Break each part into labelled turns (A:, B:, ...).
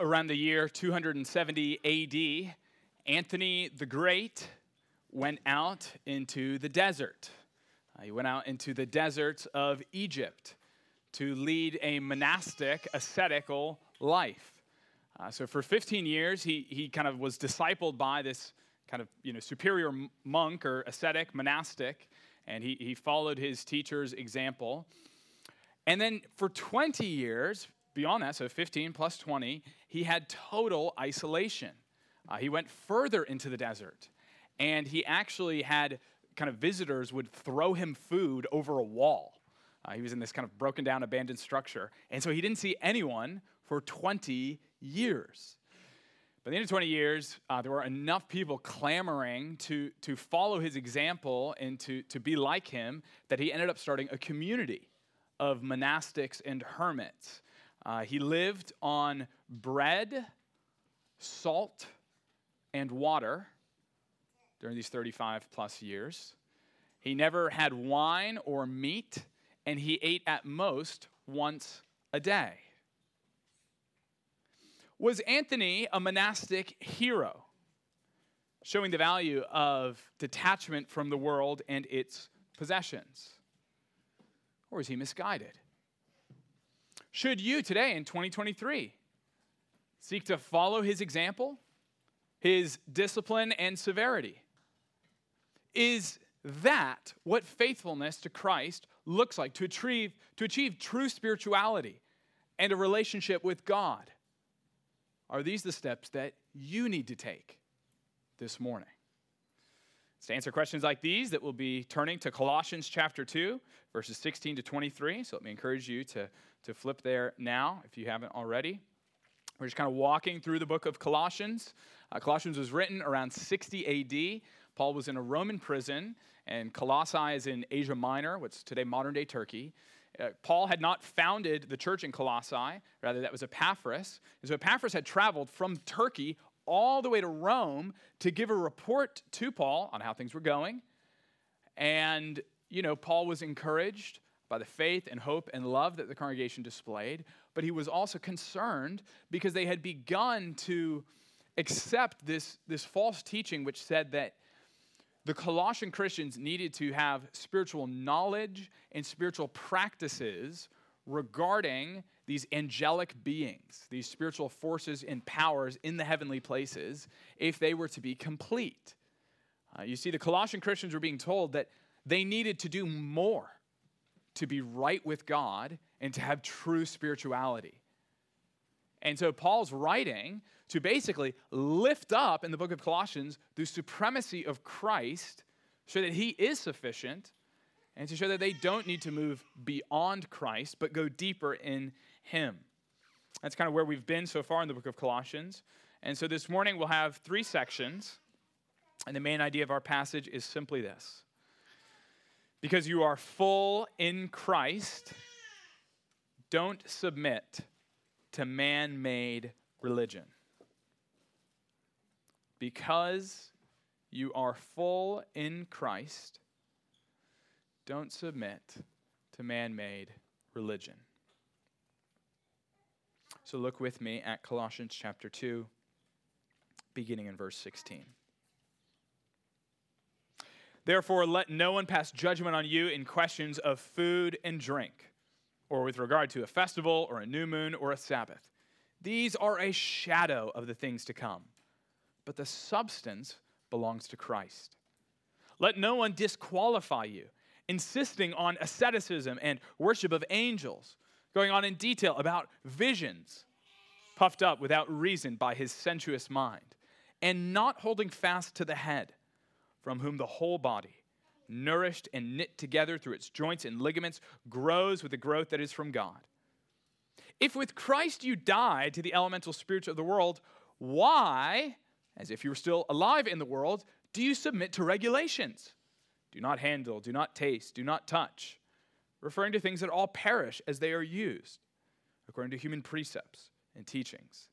A: around the year 270 AD, Anthony the Great went out into the desert. Uh, he went out into the deserts of Egypt to lead a monastic, ascetical life. Uh, so for 15 years, he, he kind of was discipled by this kind of you know, superior monk or ascetic, monastic, and he, he followed his teacher's example. And then for 20 years, beyond that, so 15 plus 20, he had total isolation. Uh, he went further into the desert, and he actually had kind of visitors would throw him food over a wall. Uh, he was in this kind of broken down, abandoned structure. And so he didn't see anyone for 20 years. By the end of 20 years, uh, there were enough people clamoring to, to follow his example and to, to be like him that he ended up starting a community of monastics and hermits. Uh, he lived on bread, salt, and water during these 35 plus years. He never had wine or meat, and he ate at most once a day. Was Anthony a monastic hero, showing the value of detachment from the world and its possessions? Or is he misguided? Should you today in 2023 seek to follow his example, his discipline and severity? Is that what faithfulness to Christ looks like to achieve, to achieve true spirituality and a relationship with God? Are these the steps that you need to take this morning? It's to answer questions like these that we'll be turning to Colossians chapter 2, verses 16 to 23. So let me encourage you to, to flip there now if you haven't already. We're just kind of walking through the book of Colossians. Uh, Colossians was written around 60 AD. Paul was in a Roman prison, and Colossae is in Asia Minor, what's today modern day Turkey. Uh, Paul had not founded the church in Colossae, rather, that was Epaphras. And so Epaphras had traveled from Turkey all the way to Rome to give a report to Paul on how things were going. And, you know, Paul was encouraged by the faith and hope and love that the congregation displayed, but he was also concerned because they had begun to accept this, this false teaching which said that the Colossian Christians needed to have spiritual knowledge and spiritual practices regarding these angelic beings, these spiritual forces and powers in the heavenly places, if they were to be complete. Uh, you see, the Colossian Christians were being told that they needed to do more to be right with God and to have true spirituality. And so Paul's writing to basically lift up in the book of Colossians the supremacy of Christ so that he is sufficient and to show that they don't need to move beyond Christ but go deeper in him. That's kind of where we've been so far in the book of Colossians. And so this morning we'll have three sections. And the main idea of our passage is simply this Because you are full in Christ, don't submit to man made religion. Because you are full in Christ, don't submit to man made religion. So look with me at Colossians chapter 2, beginning in verse 16. Therefore, let no one pass judgment on you in questions of food and drink or with regard to a festival or a new moon or a Sabbath. These are a shadow of the things to come, but the substance belongs to Christ. Let no one disqualify you, insisting on asceticism and worship of angels, going on in detail about visions, puffed up without reason by his sensuous mind, and not holding fast to the head, from whom the whole body nourished and knit together through its joints and ligaments, grows with the growth that is from God. If with Christ you died to the elemental spirits of the world, why, as if you were still alive in the world, do you submit to regulations? Do not handle, do not taste, do not touch, referring to things that all perish as they are used, according to human precepts and teachings.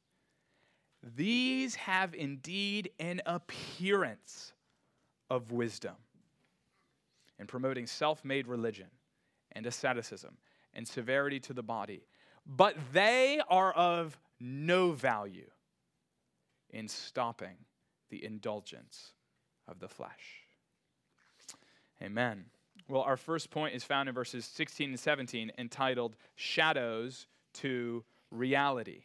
A: These have indeed an appearance of wisdom in promoting self made religion and asceticism and severity to the body. But they are of no value in stopping the indulgence of the flesh. Amen. Well, our first point is found in verses 16 and 17, entitled Shadows to Reality.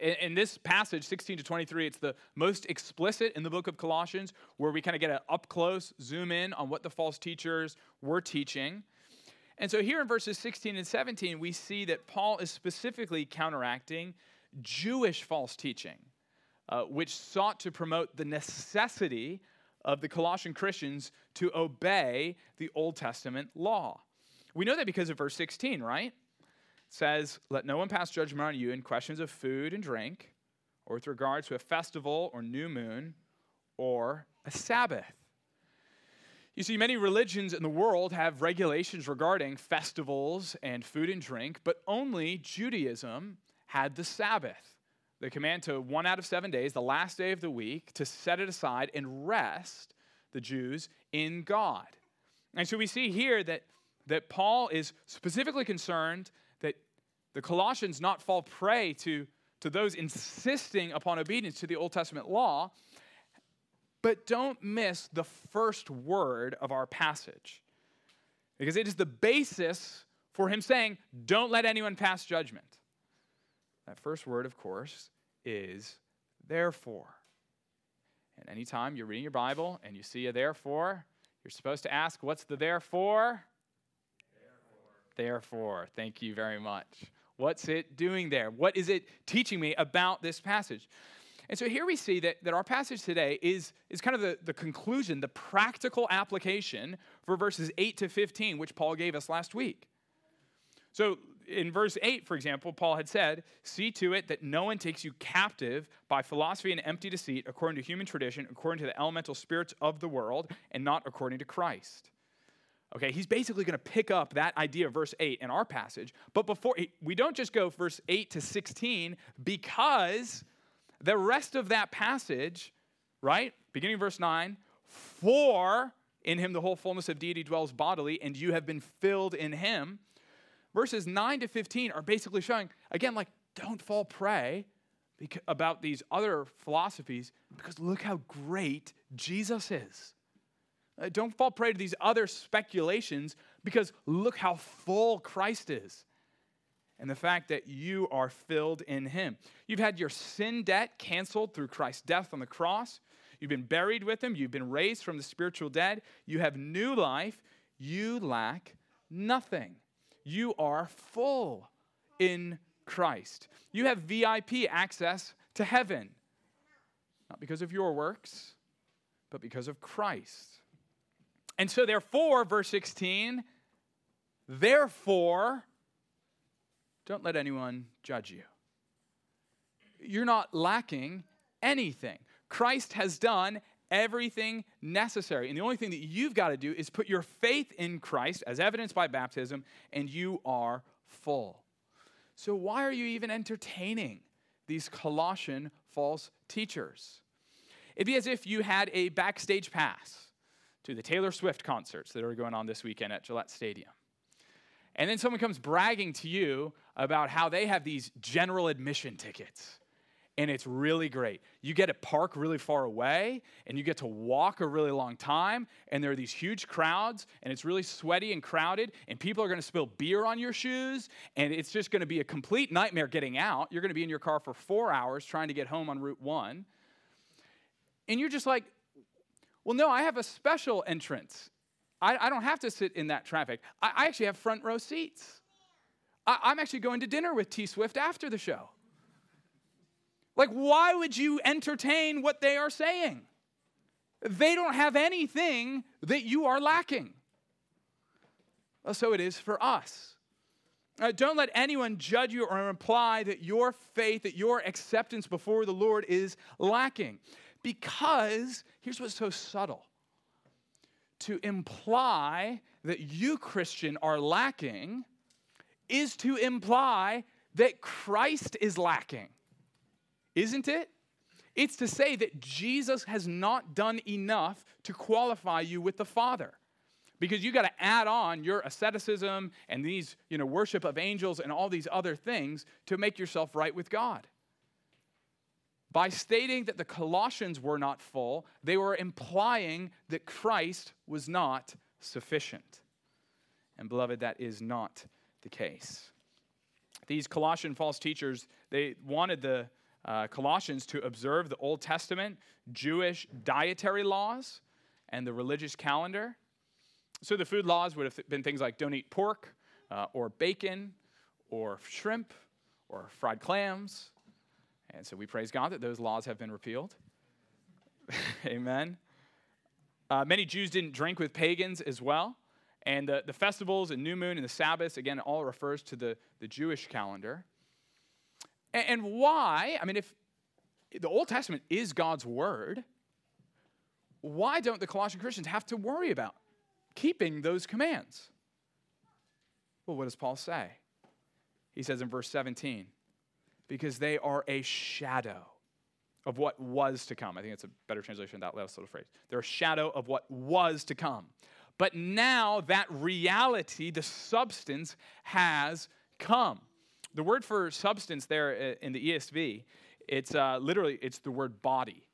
A: In, in, this passage, 16 to 23, it's the most explicit in the book of Colossians, where we kind of get an up close zoom in on what the false teachers were teaching. And so here in verses 16 and 17, we see that Paul is specifically counteracting Jewish false teaching, uh, which sought to promote the necessity of the Colossian Christians to obey the Old Testament law. We know that because of verse 16, right? It says, Let no one pass judgment on you in questions of food and drink, or with regard to a festival or new moon, or a Sabbath. You see, many religions in the world have regulations regarding festivals and food and drink, but only Judaism had the Sabbath the command to one out of seven days, the last day of the week, to set it aside and rest the Jews in God. And so we see here that, that Paul is specifically concerned that the Colossians not fall prey to, to those insisting upon obedience to the Old Testament law. But don't miss the first word of our passage, because it is the basis for him saying, Don't let anyone pass judgment. That first word, of course, is therefore. And anytime you're reading your Bible and you see a therefore, you're supposed to ask, what's the therefore? Therefore. Therefore. Thank you very much. What's it doing there? What is it teaching me about this passage? And so here we see that, that our passage today is, is kind of the, the conclusion, the practical application for verses 8 to 15, which Paul gave us last week. So in verse 8, for example, Paul had said, See to it that no one takes you captive by philosophy and empty deceit, according to human tradition, according to the elemental spirits of the world, and not according to Christ. Okay, he's basically going to pick up that idea of verse 8 in our passage. But before, we don't just go verse 8 to 16 because the rest of that passage, right, beginning verse 9, for in him the whole fullness of deity dwells bodily, and you have been filled in him verses 9 to 15 are basically showing, again, like, don't fall prey about these other philosophies because look how great Jesus is. Uh, don't fall prey to these other speculations because look how full Christ is and the fact that you are filled in Him. You've had your sin debt canceled through Christ's death on the cross. You've been buried with Him. You've been raised from the spiritual dead. You have new life. You lack nothing you are full in Christ. You have VIP access to heaven, not because of your works, but because of Christ. And so, therefore, verse 16, therefore, don't let anyone judge you. You're not lacking anything. Christ has done everything necessary. And the only thing that you've got to do is put your faith in Christ, as evidenced by baptism, and you are full. So, why are you even entertaining these Colossian false teachers? It'd be as if you had a backstage pass to the Taylor Swift concerts that are going on this weekend at Gillette Stadium. And then someone comes bragging to you about how they have these general admission tickets and it's really great. You get to park really far away and you get to walk a really long time, and there are these huge crowds, and it's really sweaty and crowded, and people are gonna spill beer on your shoes, and it's just gonna be a complete nightmare getting out. You're gonna be in your car for four hours trying to get home on Route 1. And you're just like, well, no, I have a special entrance. I, I don't have to sit in that traffic. I, I actually have front row seats. I, I'm actually going to dinner with T Swift after the show. Like, why would you entertain what they are saying? They don't have anything that you are lacking. So it is for us. Uh, don't let anyone judge you or imply that your faith, that your acceptance before the Lord is lacking. Because here's what's so subtle to imply that you, Christian, are lacking is to imply that Christ is lacking isn't it? It's to say that Jesus has not done enough to qualify you with the Father. because you got to add on your asceticism and these, you know, worship of angels and all these other things to make yourself right with God. By stating that the Colossians were not full, they were implying that Christ was not sufficient. And beloved, that is not the case. These Colossian false teachers, they wanted the uh, Colossians to observe the Old Testament Jewish dietary laws and the religious calendar. So the food laws would have been things like don't eat pork uh, or bacon or shrimp or fried clams. And so we praise God that those laws have been repealed. Amen. Uh, many Jews didn't drink with pagans as well. And the, the festivals and new moon and the Sabbaths, again, all refers to the, the Jewish calendar. And, why? I mean, if the Old Testament is God's word, why don't the Colossian Christians have to worry about keeping those commands? Well, what does Paul say? He says in verse 17, because they are a shadow of what was to come. I think it's a better translation of that last little phrase. They're a shadow of what was to come. But now that reality, the substance, has come. The word for substance there uh, in the ESV, it's uh, literally it's the word body.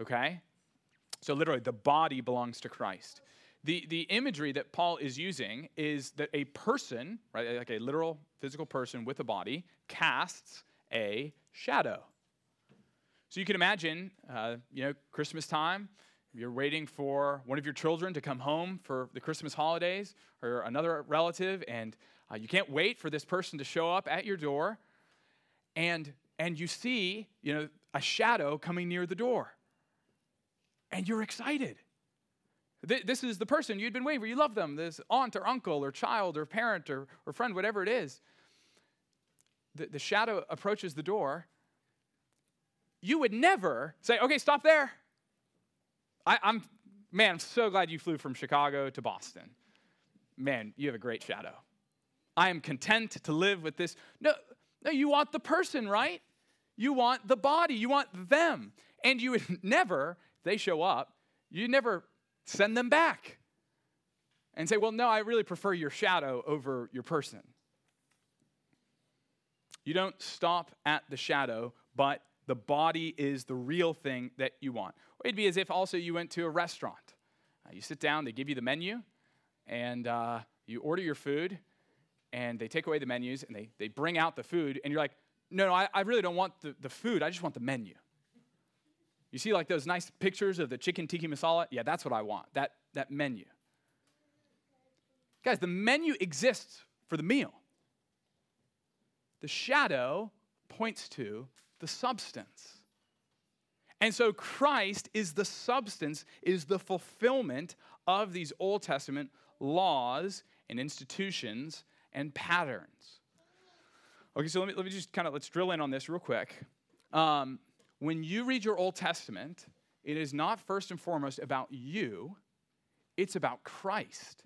A: Okay, so literally the body belongs to Christ. The the imagery that Paul is using is that a person, right, like a literal physical person with a body, casts a shadow. So you can imagine, uh, you know, Christmas time you're waiting for one of your children to come home for the Christmas holidays or another relative, and uh, you can't wait for this person to show up at your door, and, and you see you know, a shadow coming near the door, and you're excited. This is the person you'd been waiting for. You love them, this aunt or uncle or child or parent or, or friend, whatever it is. The, the shadow approaches the door. You would never say, okay, stop there. I, am man, I'm so glad you flew from Chicago to Boston. Man, you have a great shadow. I am content to live with this. No, no, you want the person, right? You want the body, you want them. And you would never, they show up, you never send them back and say, well, no, I really prefer your shadow over your person. You don't stop at the shadow, but the body is the real thing that you want. It'd be as if also you went to a restaurant. Uh, you sit down, they give you the menu, and uh, you order your food, and they take away the menus, and they, they bring out the food, and you're like, no, no, I, I really don't want the, the food, I just want the menu. You see like those nice pictures of the chicken tikka masala? Yeah, that's what I want, that, that menu. Guys, the menu exists for the meal. The shadow points to the substance. And so Christ is the substance, is the fulfillment of these Old Testament laws and institutions and patterns. Okay, so let me, let me just kind of let's drill in on this real quick. Um, when you read your Old Testament, it is not first and foremost about you, it's about Christ.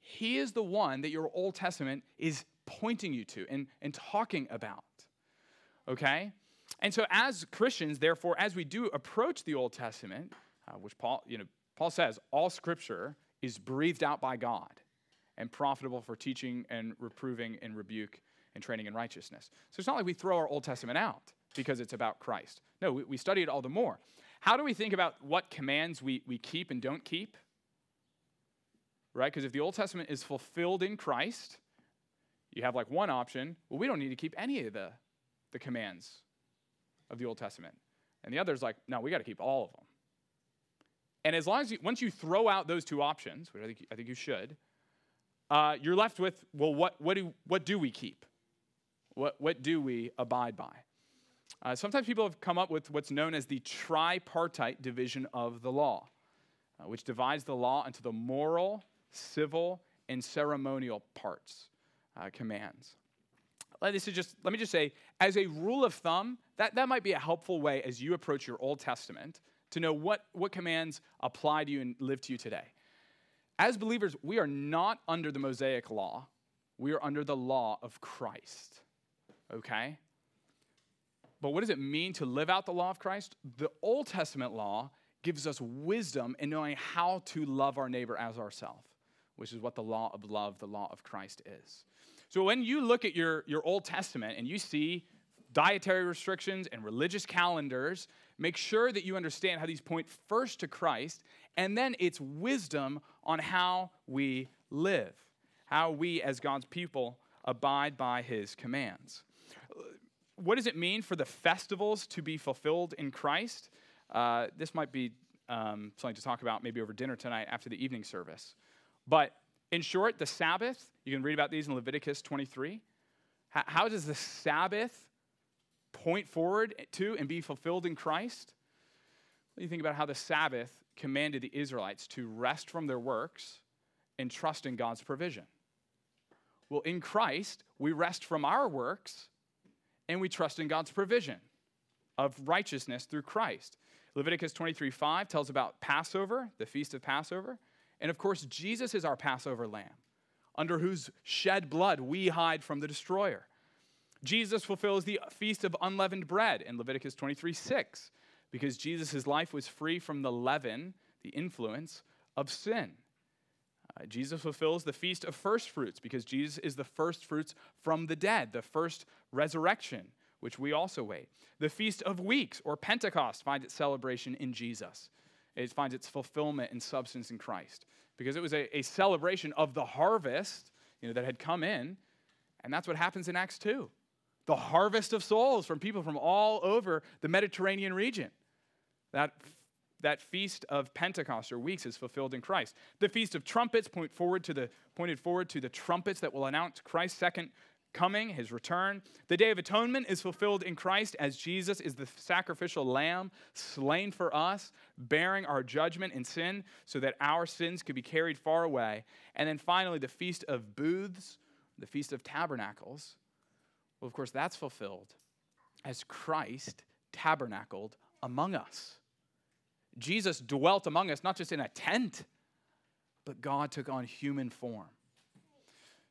A: He is the one that your Old Testament is pointing you to and, and talking about okay? And so, as Christians, therefore, as we do approach the Old Testament, uh, which Paul, you know, Paul says, all scripture is breathed out by God and profitable for teaching and reproving and rebuke and training in righteousness. So it's not like we throw our Old Testament out because it's about Christ. No, we, we study it all the more. How do we think about what commands we, we keep and don't keep? Right? Because if the Old Testament is fulfilled in Christ, you have like one option. Well, we don't need to keep any of the the commands of the Old Testament. And the other is like, no, we got to keep all of them. And as long as you, once you throw out those two options, which I think, I think you should, uh, you're left with, well, what, what, do, what do we keep? What, what do we abide by? Uh, sometimes people have come up with what's known as the tripartite division of the law, uh, which divides the law into the moral, civil, and ceremonial parts, uh, commands this is just, let me just say, as a rule of thumb, that, that might be a helpful way as you approach your Old Testament to know what, what commands apply to you and live to you today. As believers, we are not under the Mosaic law, we are under the law of Christ. Okay? But what does it mean to live out the law of Christ? The Old Testament law gives us wisdom in knowing how to love our neighbor as ourselves, which is what the law of love, the law of Christ is. So when you look at your, your Old Testament and you see dietary restrictions and religious calendars, make sure that you understand how these point first to Christ and then it's wisdom on how we live, how we as God's people abide by his commands. What does it mean for the festivals to be fulfilled in Christ? Uh, this might be um, something to talk about maybe over dinner tonight after the evening service. But in short, the Sabbath, you can read about these in Leviticus 23. How, how does the Sabbath point forward to and be fulfilled in Christ? Well, you think about how the Sabbath commanded the Israelites to rest from their works and trust in God's provision. Well, in Christ, we rest from our works and we trust in God's provision of righteousness through Christ. Leviticus 23 5 tells about Passover, the feast of Passover. And of course, Jesus is our Passover lamb, under whose shed blood we hide from the destroyer. Jesus fulfills the feast of unleavened bread in Leviticus 23 6 because Jesus' life was free from the leaven, the influence of sin. Uh, Jesus fulfills the feast of first fruits because Jesus is the first fruits from the dead, the first resurrection, which we also wait. The feast of weeks or Pentecost finds its celebration in Jesus. It finds its fulfillment and substance in Christ because it was a, a celebration of the harvest you know, that had come in, and that's what happens in Acts 2 the harvest of souls from people from all over the Mediterranean region. That, that feast of Pentecost or weeks is fulfilled in Christ. The feast of trumpets point forward to the, pointed forward to the trumpets that will announce Christ's second coming, his return. The Day of Atonement is fulfilled in Christ as Jesus is the sacrificial lamb slain for us, bearing our judgment and sin so that our sins could be carried far away. And then finally, the Feast of Booths, the Feast of Tabernacles, well, of course, that's fulfilled as Christ tabernacled among us. Jesus dwelt among us, not just in a tent, but God took on human form.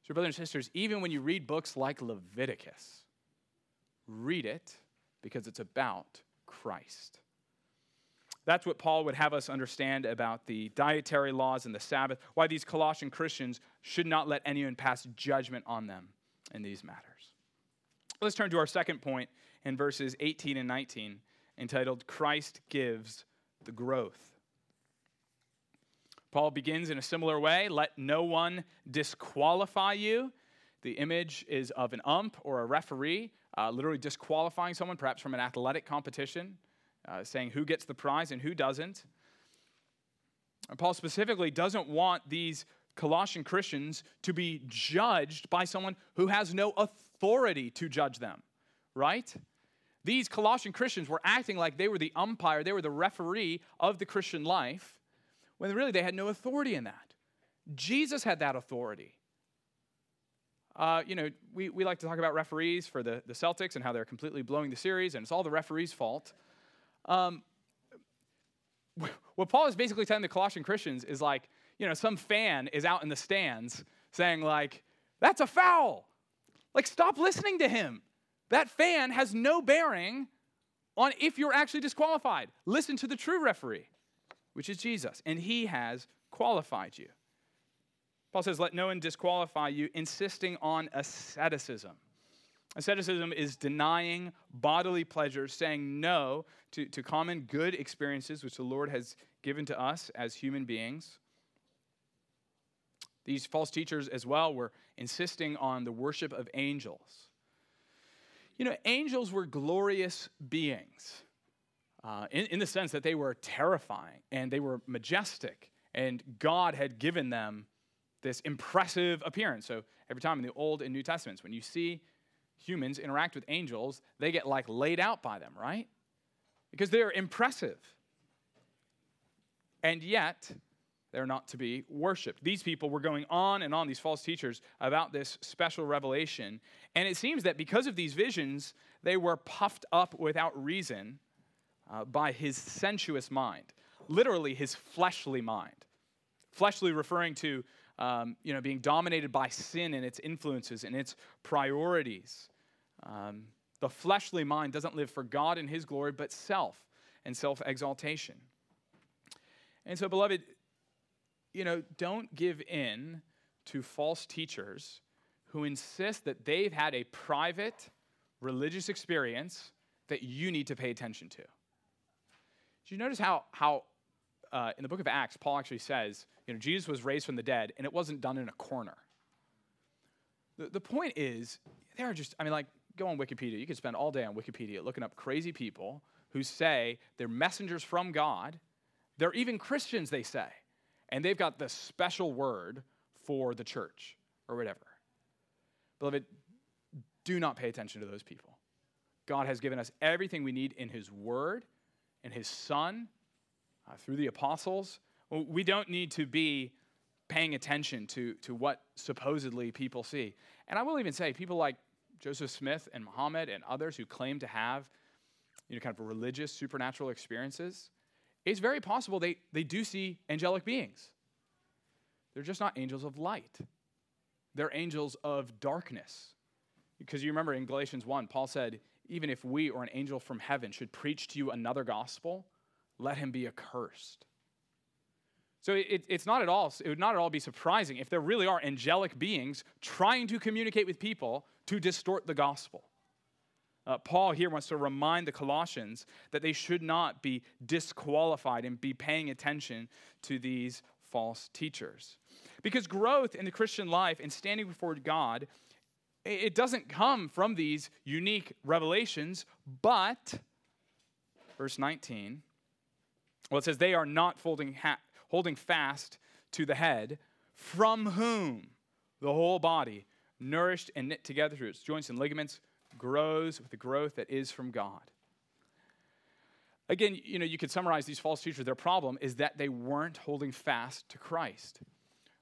A: So, brothers and sisters, even when you read books like Leviticus, read it because it's about Christ. That's what Paul would have us understand about the dietary laws and the Sabbath, why these Colossian Christians should not let anyone pass judgment on them in these matters. Let's turn to our second point in verses 18 and 19, entitled Christ Gives the Growth. Paul begins in a similar way let no one disqualify you. The image is of an ump or a referee, uh, literally disqualifying someone, perhaps from an athletic competition, uh, saying who gets the prize and who doesn't. And Paul specifically doesn't want these Colossian Christians to be judged by someone who has no authority to judge them, right? These Colossian Christians were acting like they were the umpire, they were the referee of the Christian life, when really they had no authority in that. Jesus had that authority. Uh, you know, we, we like to talk about referees for the, the Celtics and how they're completely blowing the series, and it's all the referee's fault. Um, what Paul is basically telling the Colossian Christians is like, you know, some fan is out in the stands saying, like, that's a foul. Like, stop listening to him. That fan has no bearing on if you're actually disqualified. Listen to the true referee, which is Jesus, and he has qualified you. Paul says, Let no one disqualify you, insisting on asceticism. Asceticism is denying bodily pleasures, saying no to, to common good experiences which the Lord has given to us as human beings. These false teachers, as well, were insisting on the worship of angels. You know, angels were glorious beings uh, in, in the sense that they were terrifying and they were majestic, and God had given them this impressive appearance. So every time in the Old and New Testaments, when you see humans interact with angels, they get like laid out by them, right? Because they're impressive. And yet, they're not to be worshiped. These people were going on and on, these false teachers, about this special revelation. And it seems that because of these visions, they were puffed up without reason uh, by his sensuous mind, literally his fleshly mind. Fleshly referring to um, you know, being dominated by sin and its influences and its priorities. Um, the fleshly mind doesn't live for God and his glory, but self and self exaltation. And so, beloved, you know, don't give in to false teachers who insist that they've had a private religious experience that you need to pay attention to. Do you notice how, how uh, in the book of Acts, Paul actually says, you know, Jesus was raised from the dead, and it wasn't done in a corner. The, the point is, there are just, I mean, like, go on Wikipedia. You could spend all day on Wikipedia looking up crazy people who say they're messengers from God. They're even Christians, they say. And they've got the special word for the church or whatever. Beloved, do not pay attention to those people. God has given us everything we need in His Word, in His Son, uh, through the apostles. We don't need to be paying attention to, to what supposedly people see. And I will even say, people like Joseph Smith and Muhammad and others who claim to have you know, kind of religious, supernatural experiences, it's very possible they, they do see angelic beings. They're just not angels of light, they're angels of darkness. Because you remember in Galatians 1, Paul said, even if we or an angel from heaven should preach to you another gospel, let him be accursed. So it, it's not at all, it would not at all be surprising if there really are angelic beings trying to communicate with people to distort the gospel. Uh, Paul here wants to remind the Colossians that they should not be disqualified and be paying attention to these false teachers. Because growth in the Christian life and standing before God it doesn't come from these unique revelations, but, verse 19, well, it says, they are not folding ha- holding fast to the head, from whom the whole body, nourished and knit together through its joints and ligaments, grows with the growth that is from God. Again, you know, you could summarize these false teachers. Their problem is that they weren't holding fast to Christ.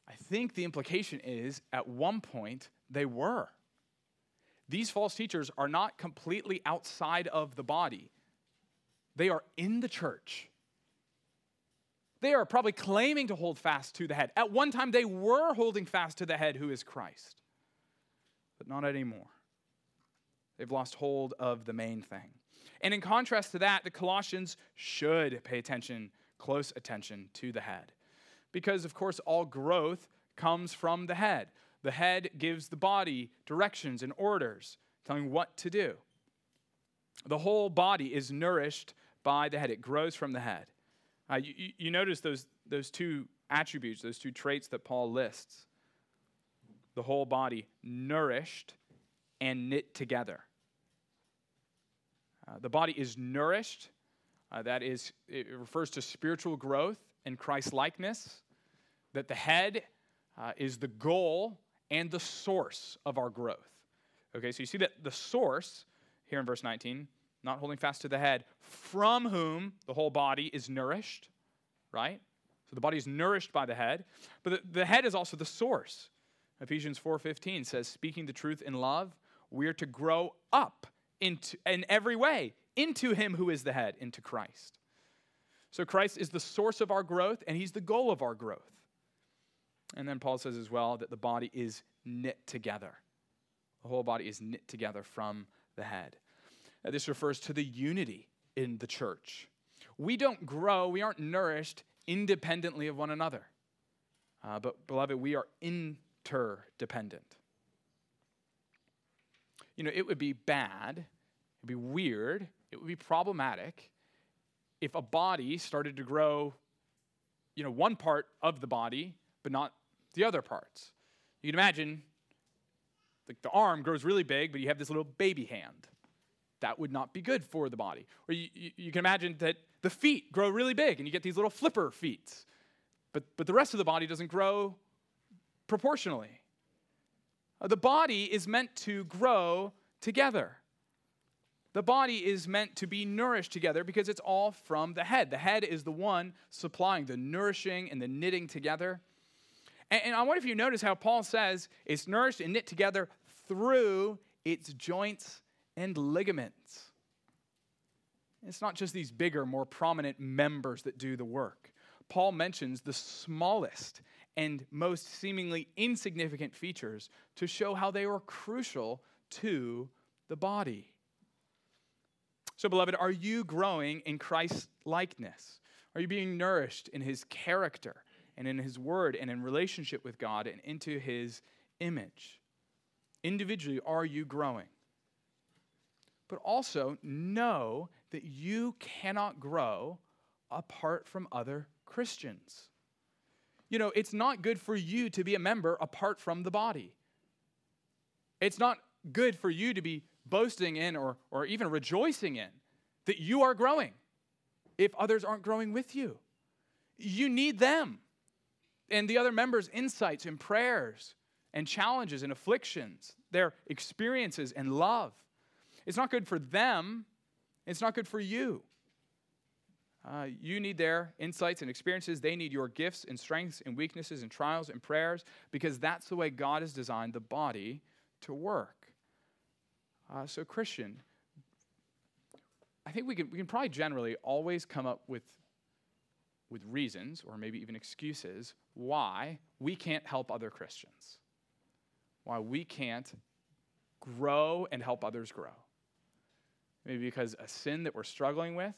A: I think the implication is at one point they were. These false teachers are not completely outside of the body, they are in the church. They are probably claiming to hold fast to the head. At one time, they were holding fast to the head, who is Christ, but not anymore. They've lost hold of the main thing. And in contrast to that, the Colossians should pay attention, close attention to the head. Because, of course, all growth comes from the head. The head gives the body directions and orders, telling what to do. The whole body is nourished by the head, it grows from the head. Uh, you, you notice those, those two attributes, those two traits that Paul lists the whole body nourished and knit together. Uh, the body is nourished. Uh, that is, it refers to spiritual growth and Christ likeness. That the head uh, is the goal and the source of our growth. Okay, so you see that the source here in verse 19, not holding fast to the head, from whom the whole body is nourished, right? So the body is nourished by the head, but the, the head is also the source. Ephesians 4:15 says, "Speaking the truth in love, we are to grow up into in every way into him who is the head, into Christ." So Christ is the source of our growth and he's the goal of our growth. And then Paul says as well that the body is knit together. The whole body is knit together from the head. Now, this refers to the unity in the church. We don't grow, we aren't nourished independently of one another. Uh, but, beloved, we are interdependent. You know, it would be bad, it would be weird, it would be problematic if a body started to grow, you know, one part of the body, but not the other parts. You can imagine like the arm grows really big, but you have this little baby hand. That would not be good for the body. Or you, you, you can imagine that the feet grow really big and you get these little flipper feet. But, but the rest of the body doesn't grow proportionally. The body is meant to grow together. The body is meant to be nourished together because it's all from the head. The head is the one supplying the nourishing and the knitting together. And I wonder if you notice how Paul says it's nourished and knit together through its joints and ligaments. It's not just these bigger, more prominent members that do the work. Paul mentions the smallest and most seemingly insignificant features to show how they were crucial to the body. So, beloved, are you growing in Christ's likeness? Are you being nourished in his character and in his word and in relationship with God and into his image? Individually, are you growing? But also know that you cannot grow apart from other Christians. You know, it's not good for you to be a member apart from the body. It's not good for you to be boasting in or, or even rejoicing in that you are growing if others aren't growing with you. You need them and the other members' insights and prayers and challenges and afflictions, their experiences and love. It's not good for them, it's not good for you. Uh, you need their insights and experiences. They need your gifts and strengths and weaknesses and trials and prayers because that's the way God has designed the body to work. Uh, so, Christian, I think we can, we can probably generally always come up with, with reasons or maybe even excuses why we can't help other Christians, why we can't grow and help others grow. Maybe because a sin that we're struggling with,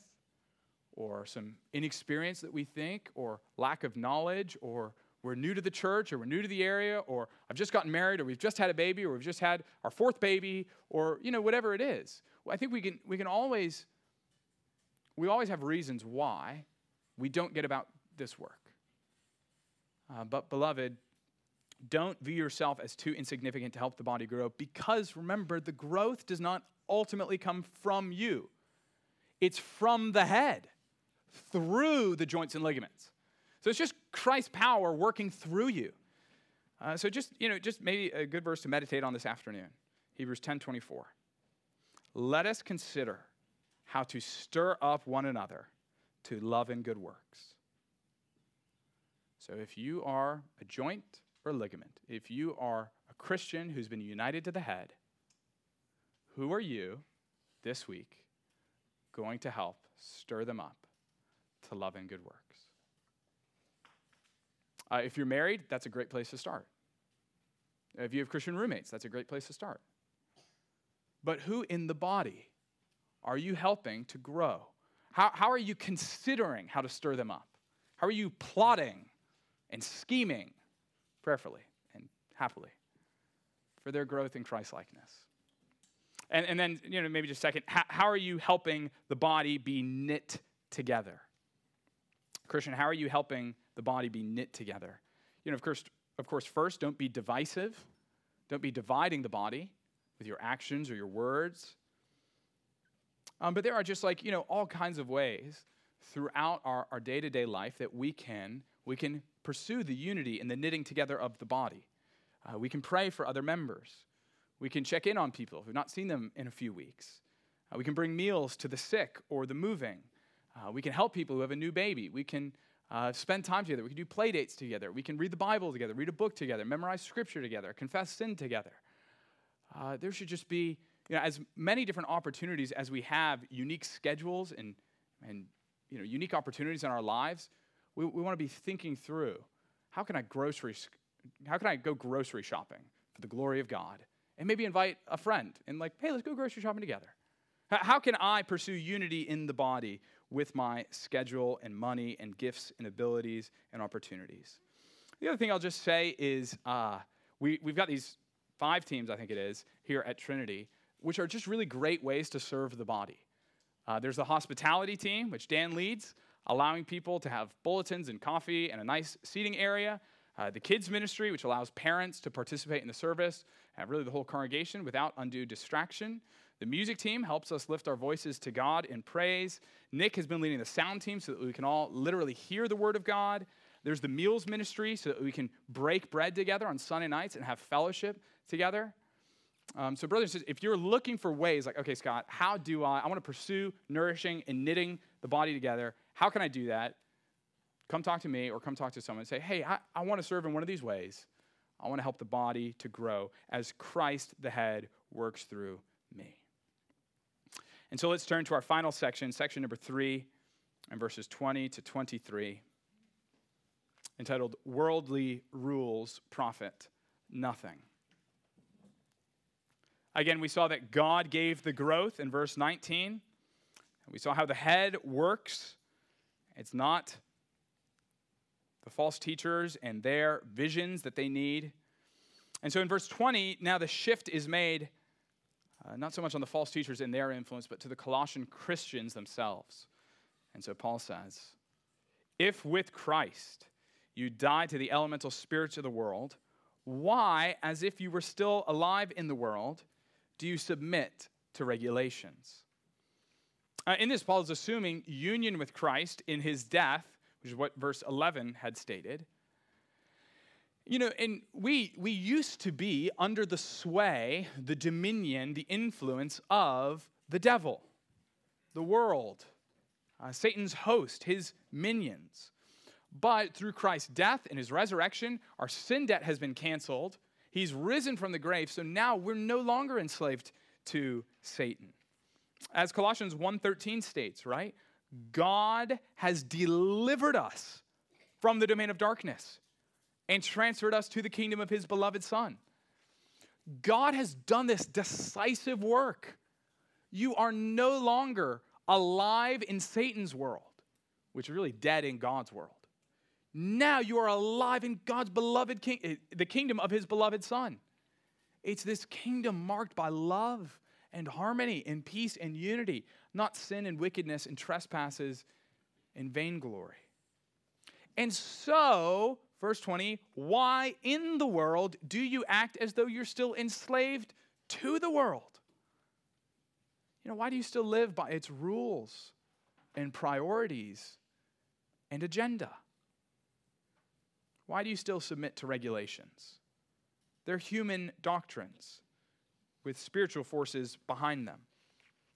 A: or some inexperience that we think, or lack of knowledge, or we're new to the church, or we're new to the area, or I've just gotten married, or we've just had a baby, or we've just had our fourth baby, or you know, whatever it is. Well, I think we can, we can always we always have reasons why we don't get about this work. Uh, but, beloved, don't view yourself as too insignificant to help the body grow because remember, the growth does not ultimately come from you, it's from the head through the joints and ligaments. So it's just Christ's power working through you. Uh, so just, you know, just maybe a good verse to meditate on this afternoon. Hebrews 10 24. Let us consider how to stir up one another to love and good works. So if you are a joint or ligament, if you are a Christian who's been united to the head, who are you this week going to help stir them up to love and good works? Uh, if you're married, that's a great place to start. If you have Christian roommates, that's a great place to start. But who in the body are you helping to grow? How, how are you considering how to stir them up? How are you plotting and scheming prayerfully and happily for their growth in Christ likeness? And, and then, you know, maybe just a second, how, how are you helping the body be knit together? Christian, how are you helping the body be knit together? You know, of course, of course, first, don't be divisive. Don't be dividing the body with your actions or your words. Um, but there are just like, you know, all kinds of ways throughout our, our day-to-day life that we can, we can pursue the unity and the knitting together of the body. Uh, we can pray for other members. We can check in on people who've not seen them in a few weeks. Uh, we can bring meals to the sick or the moving. Uh, we can help people who have a new baby. We can uh, spend time together. We can do play dates together. We can read the Bible together, read a book together, memorize scripture together, confess sin together. Uh, there should just be you know, as many different opportunities as we have unique schedules and, and you know, unique opportunities in our lives, we, we want to be thinking through how can I grocery, how can I go grocery shopping for the glory of God? And maybe invite a friend and like, hey, let's go grocery shopping together. How can I pursue unity in the body with my schedule and money and gifts and abilities and opportunities? The other thing I'll just say is uh, we, we've got these five teams, I think it is, here at Trinity which are just really great ways to serve the body. Uh, there's the hospitality team, which Dan leads, allowing people to have bulletins and coffee and a nice seating area. Uh, the kids ministry, which allows parents to participate in the service, and really the whole congregation without undue distraction. The music team helps us lift our voices to God in praise. Nick has been leading the sound team so that we can all literally hear the word of God. There's the meals ministry so that we can break bread together on Sunday nights and have fellowship together. Um, so, brothers if you're looking for ways, like, okay, Scott, how do I, I want to pursue nourishing and knitting the body together, how can I do that? Come talk to me or come talk to someone and say, hey, I, I want to serve in one of these ways. I want to help the body to grow as Christ, the head, works through me. And so let's turn to our final section, section number three, and verses 20 to 23, entitled Worldly Rules Profit Nothing. Again, we saw that God gave the growth in verse 19. We saw how the head works It's not the false teachers and their visions that they need. And so in verse 20, now the shift is made uh, not so much on the false teachers and their influence, but to the Colossian Christians themselves. And so Paul says, If with Christ you died to the elemental spirits of the world, why, as if you were still alive in the world, do you submit to regulations? Uh, in this, Paul is assuming union with Christ in his death, which is what verse 11 had stated. You know, and we, we used to be under the sway, the dominion, the influence of the devil, the world, uh, Satan's host, his minions. But through Christ's death and his resurrection, our sin debt has been canceled. He's risen from the grave, so now we're no longer enslaved to Satan. As Colossians 1:13 states, right? God has delivered us from the domain of darkness and transferred us to the kingdom of his beloved son. God has done this decisive work. You are no longer alive in Satan's world, which is really dead in God's world. Now you are alive in God's beloved king, eh, the kingdom of his beloved son. It's this kingdom marked by love and harmony and peace and unity, not sin and wickedness and trespasses and vainglory. And so, verse 20, why in the world do you act as though you're still enslaved to the world? You know, why do you still live by its rules and priorities and agenda? Why do you still submit to regulations? They're human doctrines with spiritual forces behind them.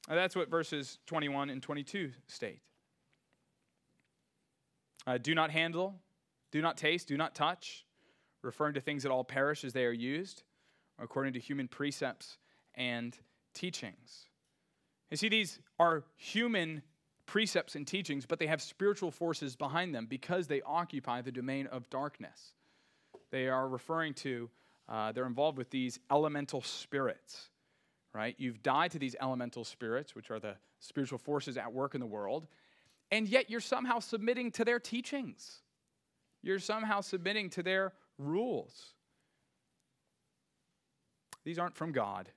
A: Now, that's what verses 21 and 22 state. Uh, do not handle, do not taste, do not touch, referring to things that all perish as they are used, according to human precepts and teachings. You see, these are human precepts and teachings, but they have spiritual forces behind them because they occupy the domain of darkness. They are referring to, uh, they're involved with these elemental spirits, right? You've died to these elemental spirits, which are the spiritual forces at work in the world, and yet you're somehow submitting to their teachings. You're somehow submitting to their rules. These aren't from God.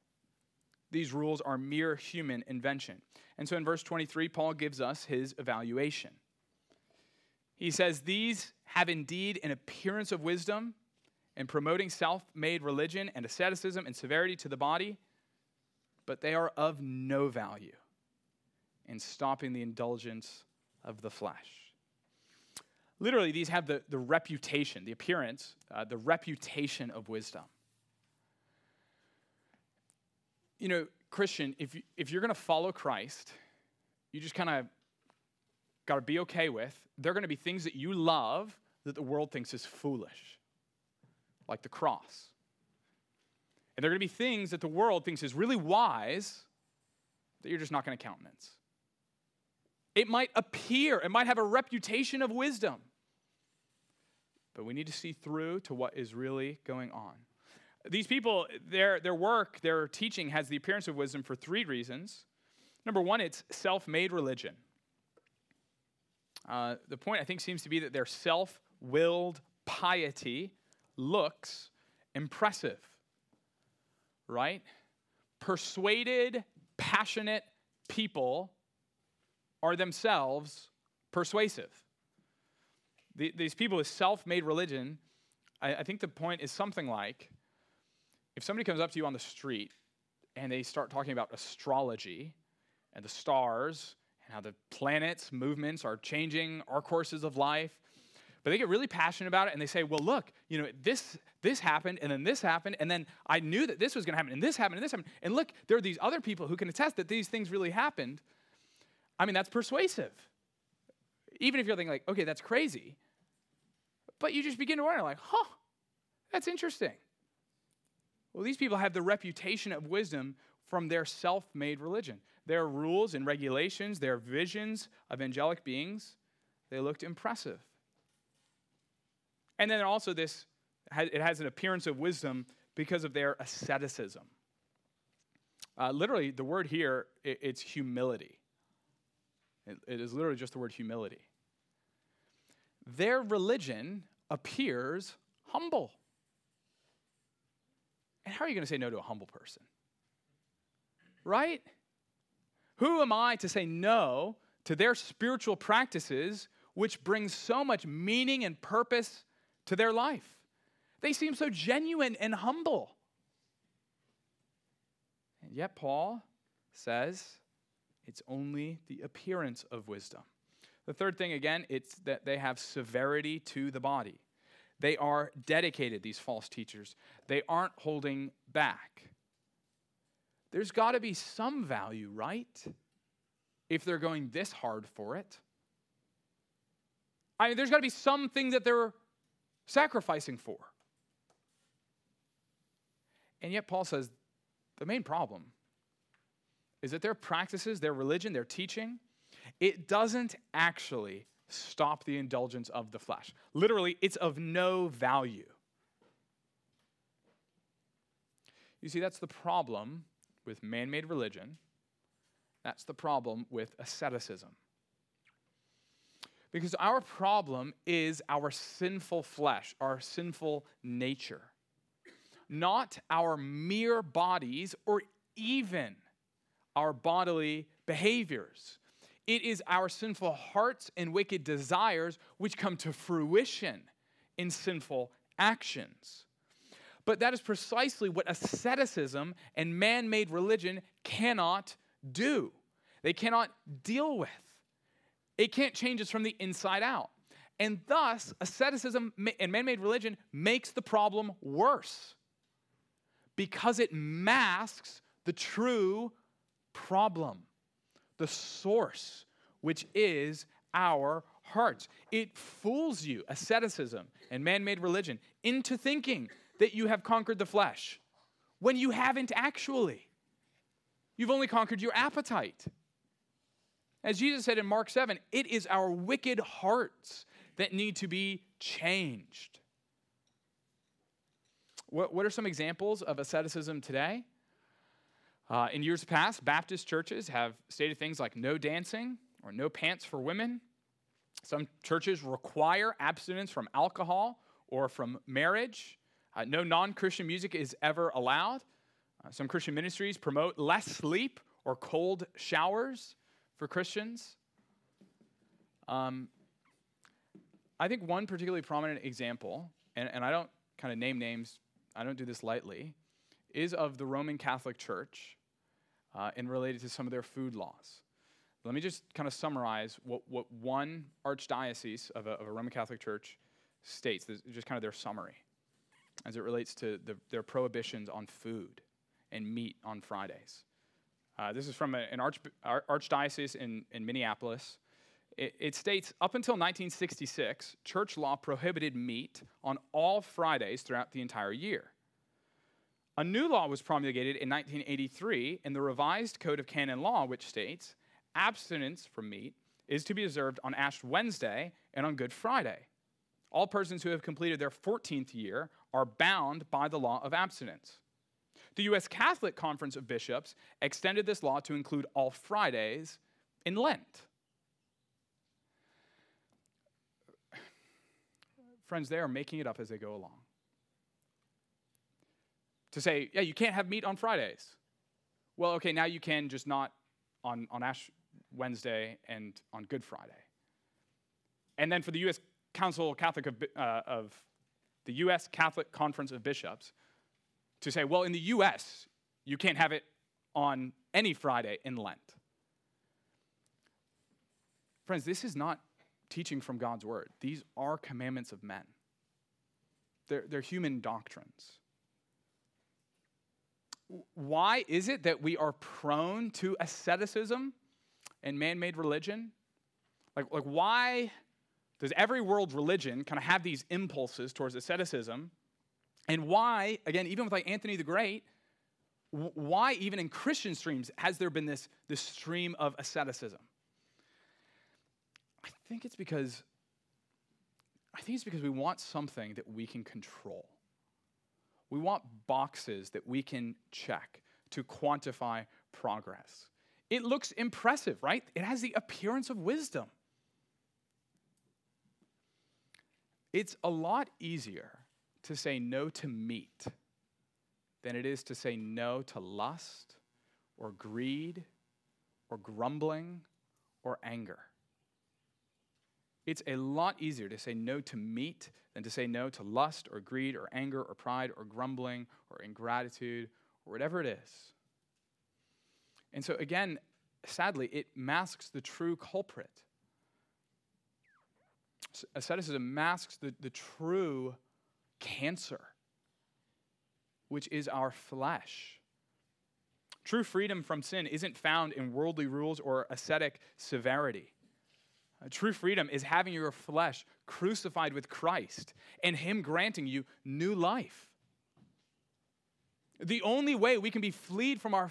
A: These rules are mere human invention. And so in verse 23, Paul gives us his evaluation. He says, These have indeed an appearance of wisdom in promoting self made religion and asceticism and severity to the body, but they are of no value in stopping the indulgence of the flesh. Literally, these have the, the reputation, the appearance, uh, the reputation of wisdom. You know, Christian, if, you, if you're going to follow Christ, you just kind of got to be okay with. There are going to be things that you love that the world thinks is foolish, like the cross. And there are going to be things that the world thinks is really wise that you're just not going to countenance. It might appear, it might have a reputation of wisdom, but we need to see through to what is really going on. These people, their, their work, their teaching has the appearance of wisdom for three reasons. Number one, it's self made religion. Uh, the point, I think, seems to be that their self willed piety looks impressive, right? Persuaded, passionate people are themselves persuasive. The, these people with self made religion, I, I think the point is something like if somebody comes up to you on the street and they start talking about astrology and the stars and how the planets' movements are changing our courses of life, but they get really passionate about it and they say, well, look, you know, this, this happened and then this happened and then I knew that this was going to happen and this happened and this happened. And look, there are these other people who can attest that these things really happened. I mean, that's persuasive. Even if you're thinking like, okay, that's crazy. But you just begin to wonder like, huh, that's interesting. Well, these people have the reputation of wisdom from their self made religion. Their rules and regulations, their visions of angelic beings, they looked impressive. And then also, this it has an appearance of wisdom because of their asceticism. Uh, literally, the word here, it's humility. it is literally just the word humility. Their religion appears humble. And how are you going to say no to a humble person? Right? Who am I to say no to their spiritual practices, which bring so much meaning and purpose to their life? They seem so genuine and humble. And yet, Paul says it's only the appearance of wisdom. The third thing, again, it's that they have severity to the body. They are dedicated, these false teachers. They aren't holding back. There's got to be some value, right? If they're going this hard for it. I mean, there's got to be something that they're sacrificing for. And yet, Paul says the main problem is that their practices, their religion, their teaching, it doesn't actually stop the indulgence of the flesh. Literally, it's of no value. You see, that's the problem with man made religion. That's the problem with asceticism. Because our problem is our sinful flesh, our sinful nature, not our mere bodies or even our bodily behaviors. It is our sinful hearts and wicked desires which come to fruition in sinful actions. But that is precisely what asceticism and man made religion cannot do. They cannot deal with. It can't change us from the inside out. And thus, asceticism and man made religion makes the problem worse because it masks the true problem the source, which is our hearts. It fools you, asceticism and man made religion, into thinking that you have conquered the flesh when you haven't actually. You've only conquered your appetite. As Jesus said in Mark 7, it is our wicked hearts that need to be changed. What, what are some examples of asceticism today? Uh, in years past, Baptist churches have stated things like no dancing or no pants for women. Some churches require abstinence from alcohol or from marriage. Uh, no non Christian music is ever allowed. Uh, some Christian ministries promote less sleep or cold showers for Christians. Um, I think one particularly prominent example, and, and I don't kind of name names, I don't do this lightly, is of the Roman Catholic Church uh, and related to some of their food laws. Let me just kind of summarize what, what one archdiocese of a, of a Roman Catholic Church states, this just kind of their summary, as it relates to the, their prohibitions on food and meat on Fridays. Uh, this is from a, an arch, archdiocese in, in Minneapolis. It, it states up until 1966, church law prohibited meat on all Fridays throughout the entire year. A new law was promulgated in 1983 in the revised Code of Canon Law, which states abstinence from meat is to be observed on Ash Wednesday and on Good Friday. All persons who have completed their 14th year are bound by the law of abstinence. The U.S. Catholic Conference of Bishops extended this law to include all Fridays in Lent. Friends, they are making it up as they go along to say, yeah, you can't have meat on Fridays. Well, okay, now you can just not on, on Ash Wednesday and on Good Friday. And then for the U.S. Council Catholic of, uh, of the U.S. Catholic Conference of Bishops to say, well, in the U.S., you can't have it on any Friday in Lent. Friends, this is not teaching from God's word. These are commandments of men, they're, they're human doctrines why is it that we are prone to asceticism and man made religion? Like, like, why does every world religion kind of have these impulses towards asceticism? And why, again, even with like Anthony the Great, why even in Christian streams has there been this, this stream of asceticism? I think it's because I think it's because we want something that we can control. We want boxes that we can check to quantify progress. It looks impressive, right? It has the appearance of wisdom. It's a lot easier to say no to meat than it is to say no to lust or greed or grumbling or anger. It's a lot easier to say no to meat than to say no to lust or greed or anger or pride or grumbling or ingratitude or whatever it is. And so, again, sadly, it masks the true culprit. Asceticism masks the, the true cancer, which is our flesh. True freedom from sin isn't found in worldly rules or ascetic severity. Uh, true freedom is having your flesh crucified with Christ and Him granting you new life. The only way we can be freed from our,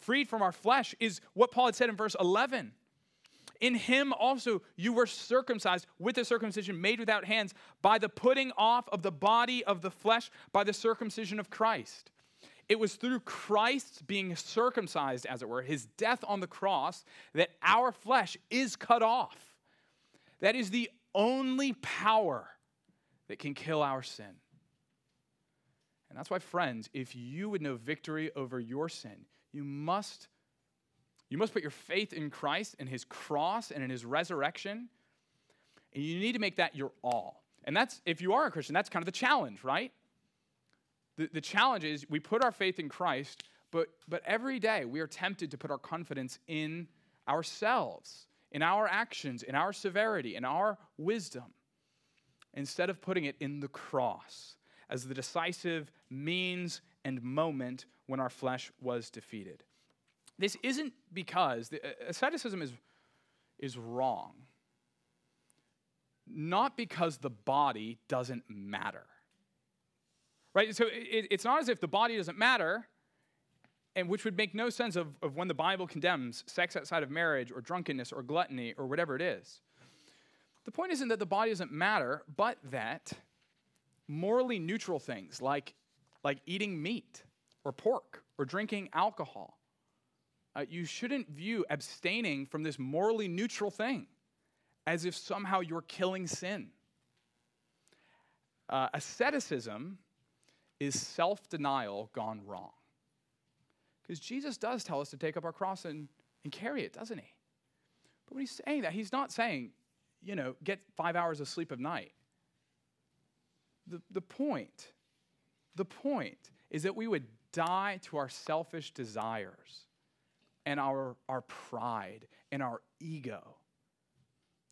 A: freed from our flesh is what Paul had said in verse 11. In him also you were circumcised with a circumcision made without hands by the putting off of the body of the flesh by the circumcision of Christ. It was through Christ's being circumcised, as it were, his death on the cross, that our flesh is cut off. That is the only power that can kill our sin. And that's why, friends, if you would know victory over your sin, you must, you must put your faith in Christ and his cross and in his resurrection. And you need to make that your all. And that's, if you are a Christian, that's kind of the challenge, right? The, the challenge is we put our faith in Christ, but, but every day we are tempted to put our confidence in ourselves in our actions, in our severity, in our wisdom, instead of putting it in the cross as the decisive means and moment when our flesh was defeated. This isn't because the, uh, asceticism is, is wrong, not because the body doesn't matter. Right? So it, it's not as if the body doesn't matter and which would make no sense of, of when the Bible condemns sex outside of marriage or drunkenness or gluttony or whatever it is. The point isn't that the body doesn't matter, but that morally neutral things like, like eating meat or pork or drinking alcohol, uh, you shouldn't view abstaining from this morally neutral thing as if somehow you're killing sin. Uh, asceticism is self denial gone wrong. Because Jesus does tell us to take up our cross and, and carry it, doesn't he? But when he's saying that, he's not saying, you know, get five hours of sleep a night. The, the point, the point is that we would die to our selfish desires and our, our pride and our ego,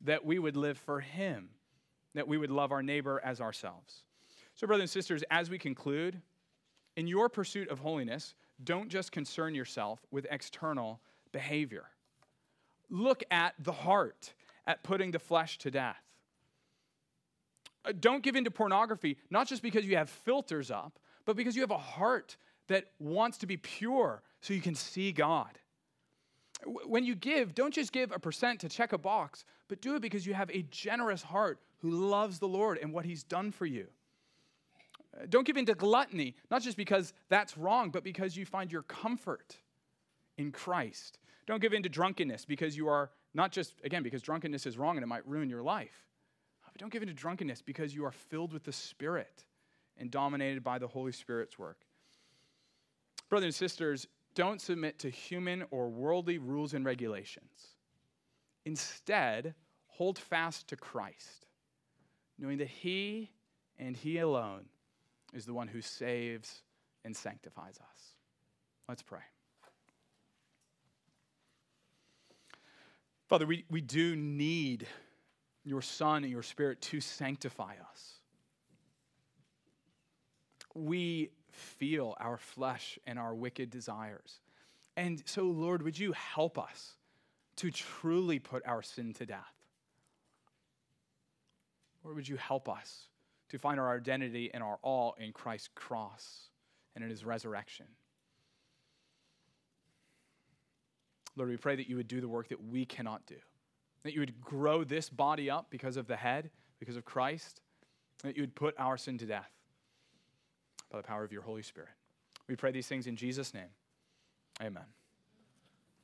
A: that we would live for him, that we would love our neighbor as ourselves. So, brothers and sisters, as we conclude, in your pursuit of holiness, don't just concern yourself with external behavior. Look at the heart, at putting the flesh to death. Uh, don't give in to pornography, not just because you have filters up, but because you have a heart that wants to be pure so you can see God. When you give, don't just give a percent to check a box, but do it because you have a generous heart who loves the Lord and what He's done for you. Don't give in to gluttony, not just because that's wrong, but because you find your comfort in Christ. Don't give in to drunkenness because you are not just, again, because drunkenness is wrong and it might ruin your life. But don't give in to drunkenness because you are filled with the Spirit and dominated by the Holy Spirit's work. Brothers and sisters, don't submit to human or worldly rules and regulations. Instead, hold fast to Christ, knowing that He and He alone is the one who saves and sanctifies us. Let's pray. Father, we, we do need your Son and your Spirit to sanctify us. We feel our flesh and our wicked desires. And so, Lord, would you help us to truly put our sin to death? Lord, would you help us to find our identity and our all in Christ's cross and in his resurrection. Lord, we pray that you would do the work that we cannot do, that you would grow this body up because of the head, because of Christ, that you would put our sin to death by the power of your Holy Spirit. We pray these things in Jesus' name. Amen.